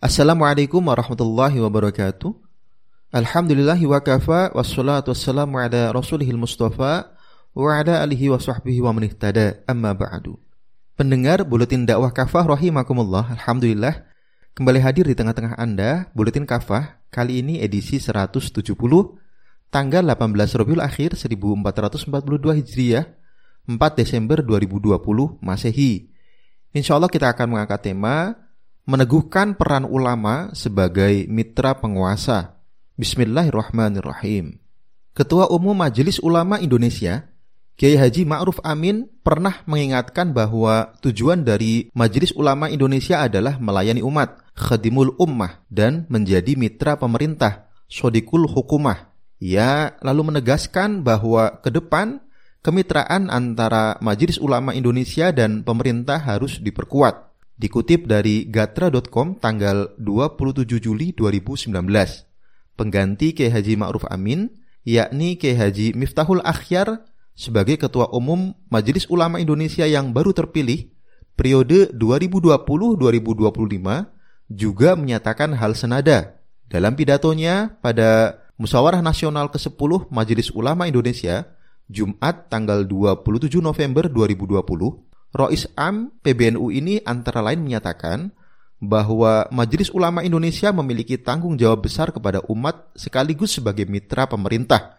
Assalamualaikum warahmatullahi wabarakatuh. Alhamdulillahi wa kafa wassalatu wassalamu ala rasulihil mustafa wa ala alihi wa sahbihi wa manihtada amma ba'du. Pendengar Buletin Dakwah Kafah rahimakumullah. Alhamdulillah kembali hadir di tengah-tengah Anda Buletin Kafah kali ini edisi 170 tanggal 18 Rabiul Akhir 1442 Hijriah 4 Desember 2020 Masehi. Insya Allah kita akan mengangkat tema meneguhkan peran ulama sebagai mitra penguasa. Bismillahirrahmanirrahim. Ketua Umum Majelis Ulama Indonesia, Kiai Haji Ma'ruf Amin pernah mengingatkan bahwa tujuan dari Majelis Ulama Indonesia adalah melayani umat, khadimul ummah, dan menjadi mitra pemerintah, sodikul hukumah. Ia lalu menegaskan bahwa ke depan kemitraan antara Majelis Ulama Indonesia dan pemerintah harus diperkuat Dikutip dari gatra.com tanggal 27 Juli 2019. Pengganti Kiai Haji Ma'ruf Amin, yakni Kiai Haji Miftahul Akhyar sebagai Ketua Umum Majelis Ulama Indonesia yang baru terpilih periode 2020-2025 juga menyatakan hal senada. Dalam pidatonya pada Musyawarah Nasional ke-10 Majelis Ulama Indonesia, Jumat tanggal 27 November 2020, Rois Am PBNU ini antara lain menyatakan bahwa Majelis Ulama Indonesia memiliki tanggung jawab besar kepada umat sekaligus sebagai mitra pemerintah.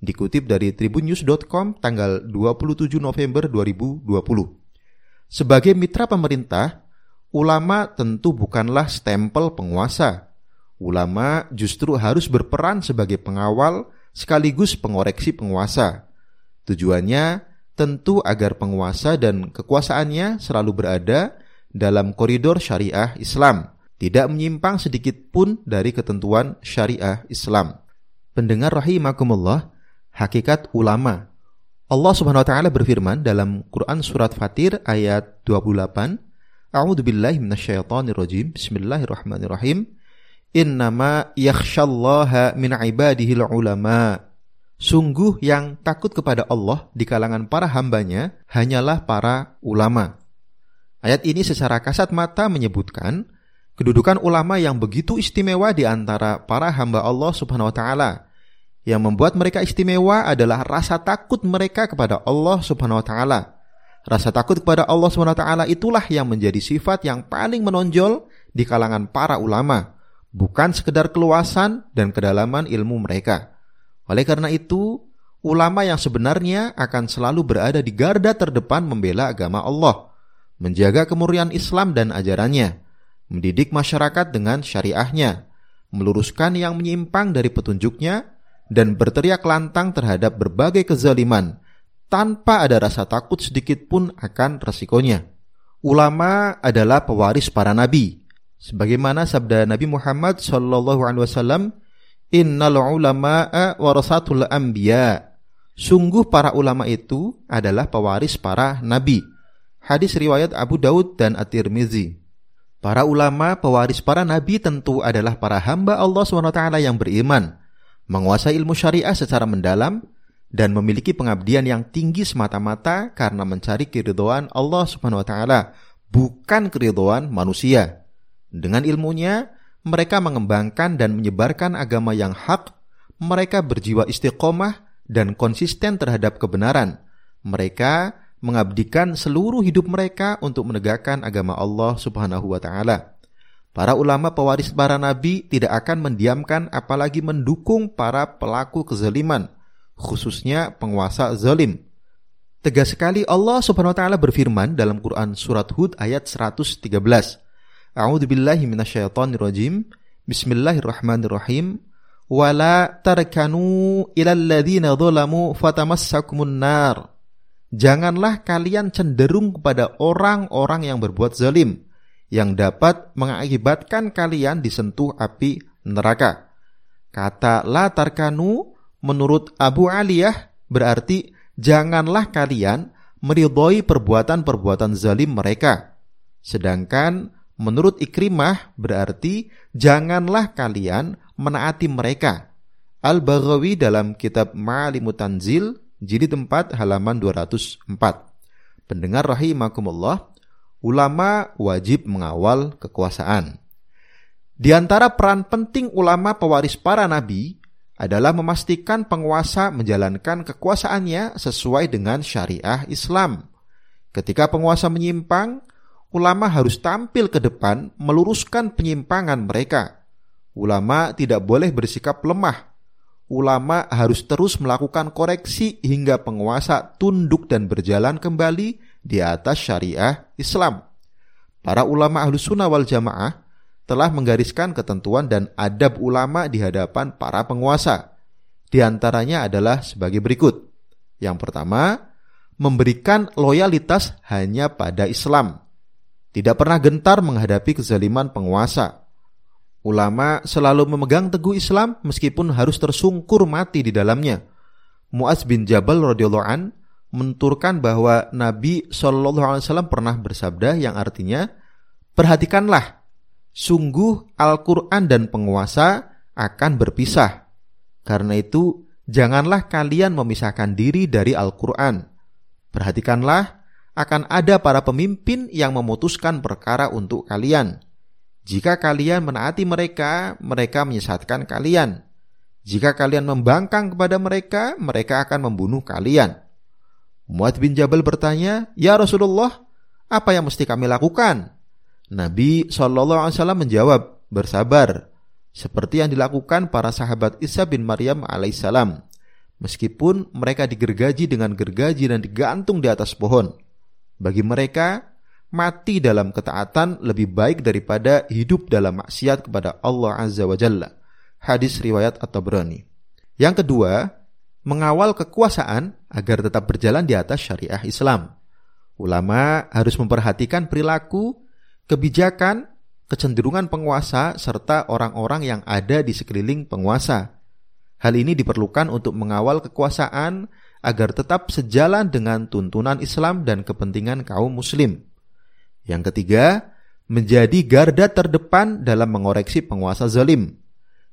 Dikutip dari tribunnews.com tanggal 27 November 2020. Sebagai mitra pemerintah, ulama tentu bukanlah stempel penguasa. Ulama justru harus berperan sebagai pengawal sekaligus pengoreksi penguasa. Tujuannya tentu agar penguasa dan kekuasaannya selalu berada dalam koridor syariah Islam, tidak menyimpang sedikit pun dari ketentuan syariah Islam. Pendengar rahimakumullah, hakikat ulama. Allah Subhanahu wa taala berfirman dalam Quran surat Fatir ayat 28, A'udzu billahi minasyaitonir. Bismillahirrahmanirrahim. Innama yakhsyallaha min ibadihil ulama. Sungguh yang takut kepada Allah di kalangan para hambanya hanyalah para ulama. Ayat ini secara kasat mata menyebutkan kedudukan ulama yang begitu istimewa di antara para hamba Allah Subhanahu wa taala. Yang membuat mereka istimewa adalah rasa takut mereka kepada Allah Subhanahu wa taala. Rasa takut kepada Allah Subhanahu wa taala itulah yang menjadi sifat yang paling menonjol di kalangan para ulama, bukan sekedar keluasan dan kedalaman ilmu mereka. Oleh karena itu, ulama yang sebenarnya akan selalu berada di garda terdepan membela agama Allah, menjaga kemurnian Islam dan ajarannya, mendidik masyarakat dengan syariahnya, meluruskan yang menyimpang dari petunjuknya, dan berteriak lantang terhadap berbagai kezaliman tanpa ada rasa takut sedikit pun akan resikonya. Ulama adalah pewaris para nabi. Sebagaimana sabda Nabi Muhammad SAW Innal ulama'a warasatul anbiya. Sungguh para ulama itu adalah pewaris para nabi. Hadis riwayat Abu Daud dan At-Tirmizi. Para ulama pewaris para nabi tentu adalah para hamba Allah SWT yang beriman, menguasai ilmu syariah secara mendalam, dan memiliki pengabdian yang tinggi semata-mata karena mencari keridhaan Allah taala, bukan keridhaan manusia. Dengan ilmunya, mereka mengembangkan dan menyebarkan agama yang hak, mereka berjiwa istiqomah dan konsisten terhadap kebenaran. Mereka mengabdikan seluruh hidup mereka untuk menegakkan agama Allah Subhanahu wa taala. Para ulama pewaris para nabi tidak akan mendiamkan apalagi mendukung para pelaku kezaliman, khususnya penguasa zalim. Tegas sekali Allah Subhanahu wa taala berfirman dalam Quran surat Hud ayat 113. A'udzu billahi minasyaitonir rajim. Bismillahirrahmanirrahim. Wala tarkanu ilal ladzina dzalamu fatamassakumun nar. Janganlah kalian cenderung kepada orang-orang yang berbuat zalim yang dapat mengakibatkan kalian disentuh api neraka. Kata la tarkanu menurut Abu Aliyah berarti janganlah kalian meridhoi perbuatan-perbuatan zalim mereka. Sedangkan Menurut Ikrimah berarti janganlah kalian menaati mereka. Al-Baghawi dalam kitab Ma'alimut Tanzil jilid 4 halaman 204. Pendengar rahimakumullah, ulama wajib mengawal kekuasaan. Di antara peran penting ulama pewaris para nabi adalah memastikan penguasa menjalankan kekuasaannya sesuai dengan syariah Islam. Ketika penguasa menyimpang, ulama harus tampil ke depan meluruskan penyimpangan mereka. Ulama tidak boleh bersikap lemah. Ulama harus terus melakukan koreksi hingga penguasa tunduk dan berjalan kembali di atas syariah Islam. Para ulama ahlus sunnah wal jamaah telah menggariskan ketentuan dan adab ulama di hadapan para penguasa. Di antaranya adalah sebagai berikut. Yang pertama, memberikan loyalitas hanya pada Islam. Tidak pernah gentar menghadapi kezaliman penguasa. Ulama selalu memegang teguh Islam meskipun harus tersungkur mati di dalamnya. Muaz bin Jabal radhiyallahu an menturkan bahwa Nabi wasallam pernah bersabda yang artinya perhatikanlah Sungguh Al-Quran dan penguasa akan berpisah. Karena itu, janganlah kalian memisahkan diri dari Al-Quran. Perhatikanlah, akan ada para pemimpin yang memutuskan perkara untuk kalian. Jika kalian menaati mereka, mereka menyesatkan kalian. Jika kalian membangkang kepada mereka, mereka akan membunuh kalian. Muad bin Jabal bertanya, Ya Rasulullah, apa yang mesti kami lakukan? Nabi Shallallahu Alaihi Wasallam menjawab, bersabar, seperti yang dilakukan para sahabat Isa bin Maryam alaihissalam. Meskipun mereka digergaji dengan gergaji dan digantung di atas pohon, bagi mereka mati dalam ketaatan lebih baik daripada hidup dalam maksiat kepada Allah Azza wa Jalla. Hadis riwayat At-Tabrani. Yang kedua, mengawal kekuasaan agar tetap berjalan di atas syariah Islam. Ulama harus memperhatikan perilaku kebijakan, kecenderungan penguasa, serta orang-orang yang ada di sekeliling penguasa. Hal ini diperlukan untuk mengawal kekuasaan agar tetap sejalan dengan tuntunan Islam dan kepentingan kaum Muslim. Yang ketiga, menjadi garda terdepan dalam mengoreksi penguasa zalim.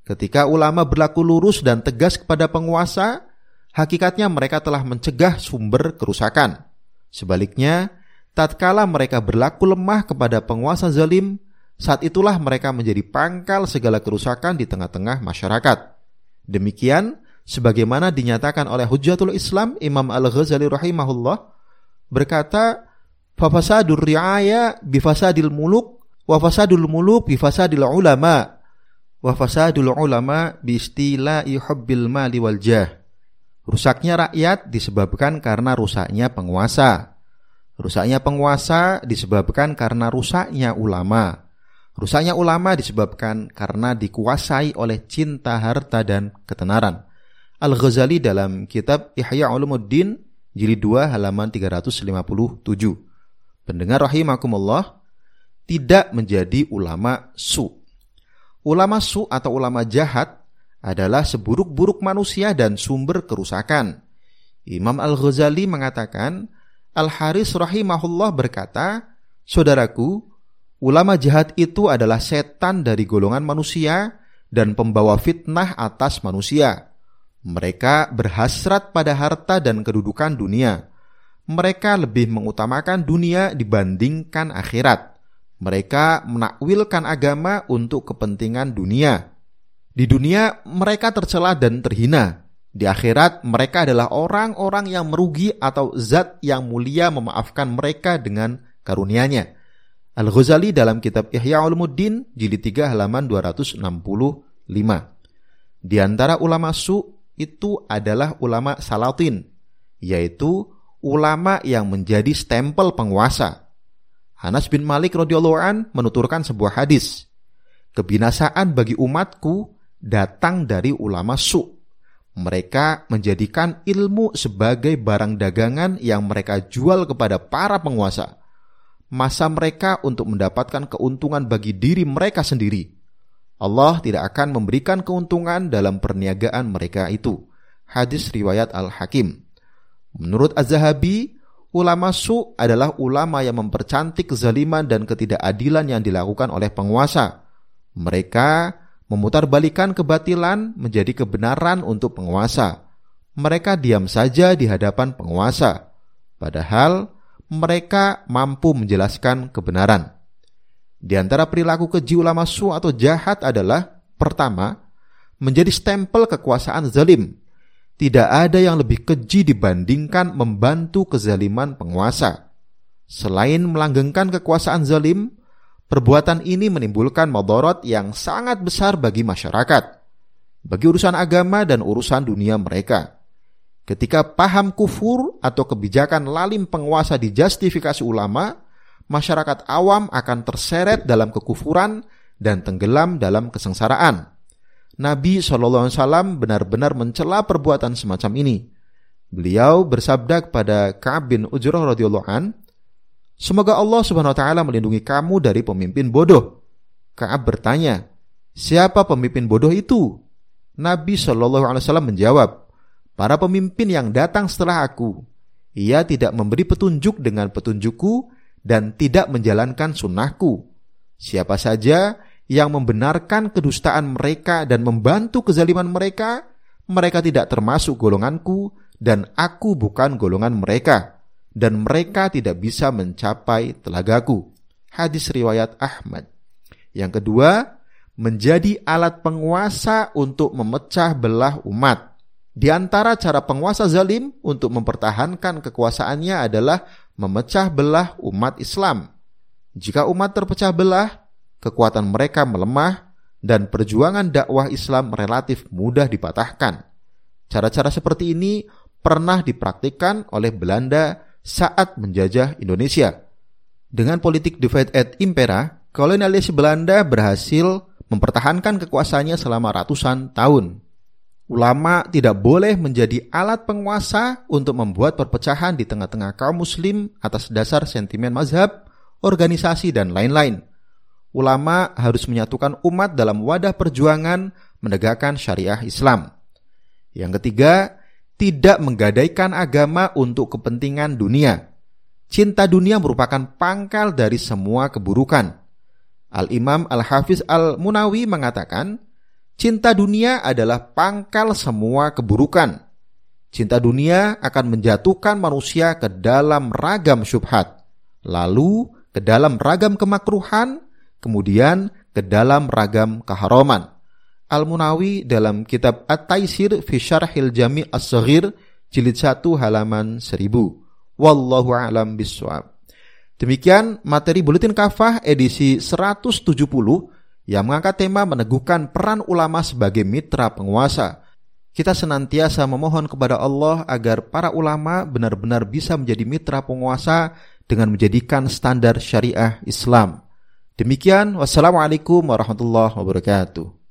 Ketika ulama berlaku lurus dan tegas kepada penguasa, hakikatnya mereka telah mencegah sumber kerusakan. Sebaliknya, tatkala mereka berlaku lemah kepada penguasa zalim, saat itulah mereka menjadi pangkal segala kerusakan di tengah-tengah masyarakat. Demikian sebagaimana dinyatakan oleh Hujjatul Islam Imam Al-Ghazali rahimahullah berkata, "Fafasadur ri'aya bifasadil muluk wa fasadul muluk bifasadil ulama wa fasadul ulama biistila'i hubbil mali wal jah." Rusaknya rakyat disebabkan karena rusaknya penguasa. Rusaknya penguasa disebabkan karena rusaknya ulama. Rusaknya ulama disebabkan karena dikuasai oleh cinta harta dan ketenaran. Al-Ghazali dalam kitab Ihya Ulumuddin jilid 2 halaman 357. Pendengar rahimakumullah tidak menjadi ulama su. Ulama su atau ulama jahat adalah seburuk-buruk manusia dan sumber kerusakan. Imam Al-Ghazali mengatakan Al-Haris rahimahullah berkata, Saudaraku, ulama jahat itu adalah setan dari golongan manusia dan pembawa fitnah atas manusia. Mereka berhasrat pada harta dan kedudukan dunia. Mereka lebih mengutamakan dunia dibandingkan akhirat. Mereka menakwilkan agama untuk kepentingan dunia. Di dunia mereka tercela dan terhina, di akhirat mereka adalah orang-orang yang merugi atau zat yang mulia memaafkan mereka dengan karunia-Nya. Al-Ghazali dalam kitab Ihya Ulumuddin jilid 3 halaman 265. Di antara ulama su itu adalah ulama salatin, yaitu ulama yang menjadi stempel penguasa. Anas bin Malik radhiyallahu an menuturkan sebuah hadis, "Kebinasaan bagi umatku datang dari ulama su." Mereka menjadikan ilmu sebagai barang dagangan yang mereka jual kepada para penguasa. Masa mereka untuk mendapatkan keuntungan bagi diri mereka sendiri. Allah tidak akan memberikan keuntungan dalam perniagaan mereka itu. Hadis riwayat Al-Hakim. Menurut Az-Zahabi, ulama su adalah ulama yang mempercantik kezaliman dan ketidakadilan yang dilakukan oleh penguasa. Mereka memutarbalikan kebatilan menjadi kebenaran untuk penguasa. Mereka diam saja di hadapan penguasa, padahal mereka mampu menjelaskan kebenaran. Di antara perilaku keji ulama su atau jahat adalah pertama, menjadi stempel kekuasaan zalim. Tidak ada yang lebih keji dibandingkan membantu kezaliman penguasa. Selain melanggengkan kekuasaan zalim, perbuatan ini menimbulkan madorot yang sangat besar bagi masyarakat, bagi urusan agama dan urusan dunia mereka. Ketika paham kufur atau kebijakan lalim penguasa dijustifikasi ulama, masyarakat awam akan terseret dalam kekufuran dan tenggelam dalam kesengsaraan. Nabi SAW benar-benar mencela perbuatan semacam ini. Beliau bersabda kepada Ka'ab bin Ujrah radhiyallahu an, "Semoga Allah Subhanahu wa taala melindungi kamu dari pemimpin bodoh." Ka'ab bertanya, "Siapa pemimpin bodoh itu?" Nabi SAW menjawab, "Para pemimpin yang datang setelah aku. Ia tidak memberi petunjuk dengan petunjukku dan tidak menjalankan sunnahku. Siapa saja yang membenarkan kedustaan mereka dan membantu kezaliman mereka, mereka tidak termasuk golonganku dan aku bukan golongan mereka dan mereka tidak bisa mencapai telagaku. Hadis riwayat Ahmad. Yang kedua, menjadi alat penguasa untuk memecah belah umat. Di antara cara penguasa zalim untuk mempertahankan kekuasaannya adalah memecah belah umat Islam. Jika umat terpecah belah, kekuatan mereka melemah, dan perjuangan dakwah Islam relatif mudah dipatahkan. Cara-cara seperti ini pernah dipraktikkan oleh Belanda saat menjajah Indonesia. Dengan politik divide et impera, kolonialis Belanda berhasil mempertahankan kekuasaannya selama ratusan tahun. Ulama tidak boleh menjadi alat penguasa untuk membuat perpecahan di tengah-tengah kaum muslim atas dasar sentimen mazhab, organisasi, dan lain-lain ulama harus menyatukan umat dalam wadah perjuangan menegakkan syariah Islam. Yang ketiga, tidak menggadaikan agama untuk kepentingan dunia. Cinta dunia merupakan pangkal dari semua keburukan. Al-Imam Al-Hafiz Al-Munawi mengatakan, cinta dunia adalah pangkal semua keburukan. Cinta dunia akan menjatuhkan manusia ke dalam ragam syubhat, lalu ke dalam ragam kemakruhan, kemudian ke dalam ragam keharaman. Al-Munawi dalam kitab At-Taisir fi Syarhil Jami' As-Saghir jilid 1 halaman 1000. Wallahu a'lam bishawab. Demikian materi buletin kafah edisi 170 yang mengangkat tema meneguhkan peran ulama sebagai mitra penguasa. Kita senantiasa memohon kepada Allah agar para ulama benar-benar bisa menjadi mitra penguasa dengan menjadikan standar syariah Islam. Demikian, wassalamualaikum warahmatullahi wabarakatuh.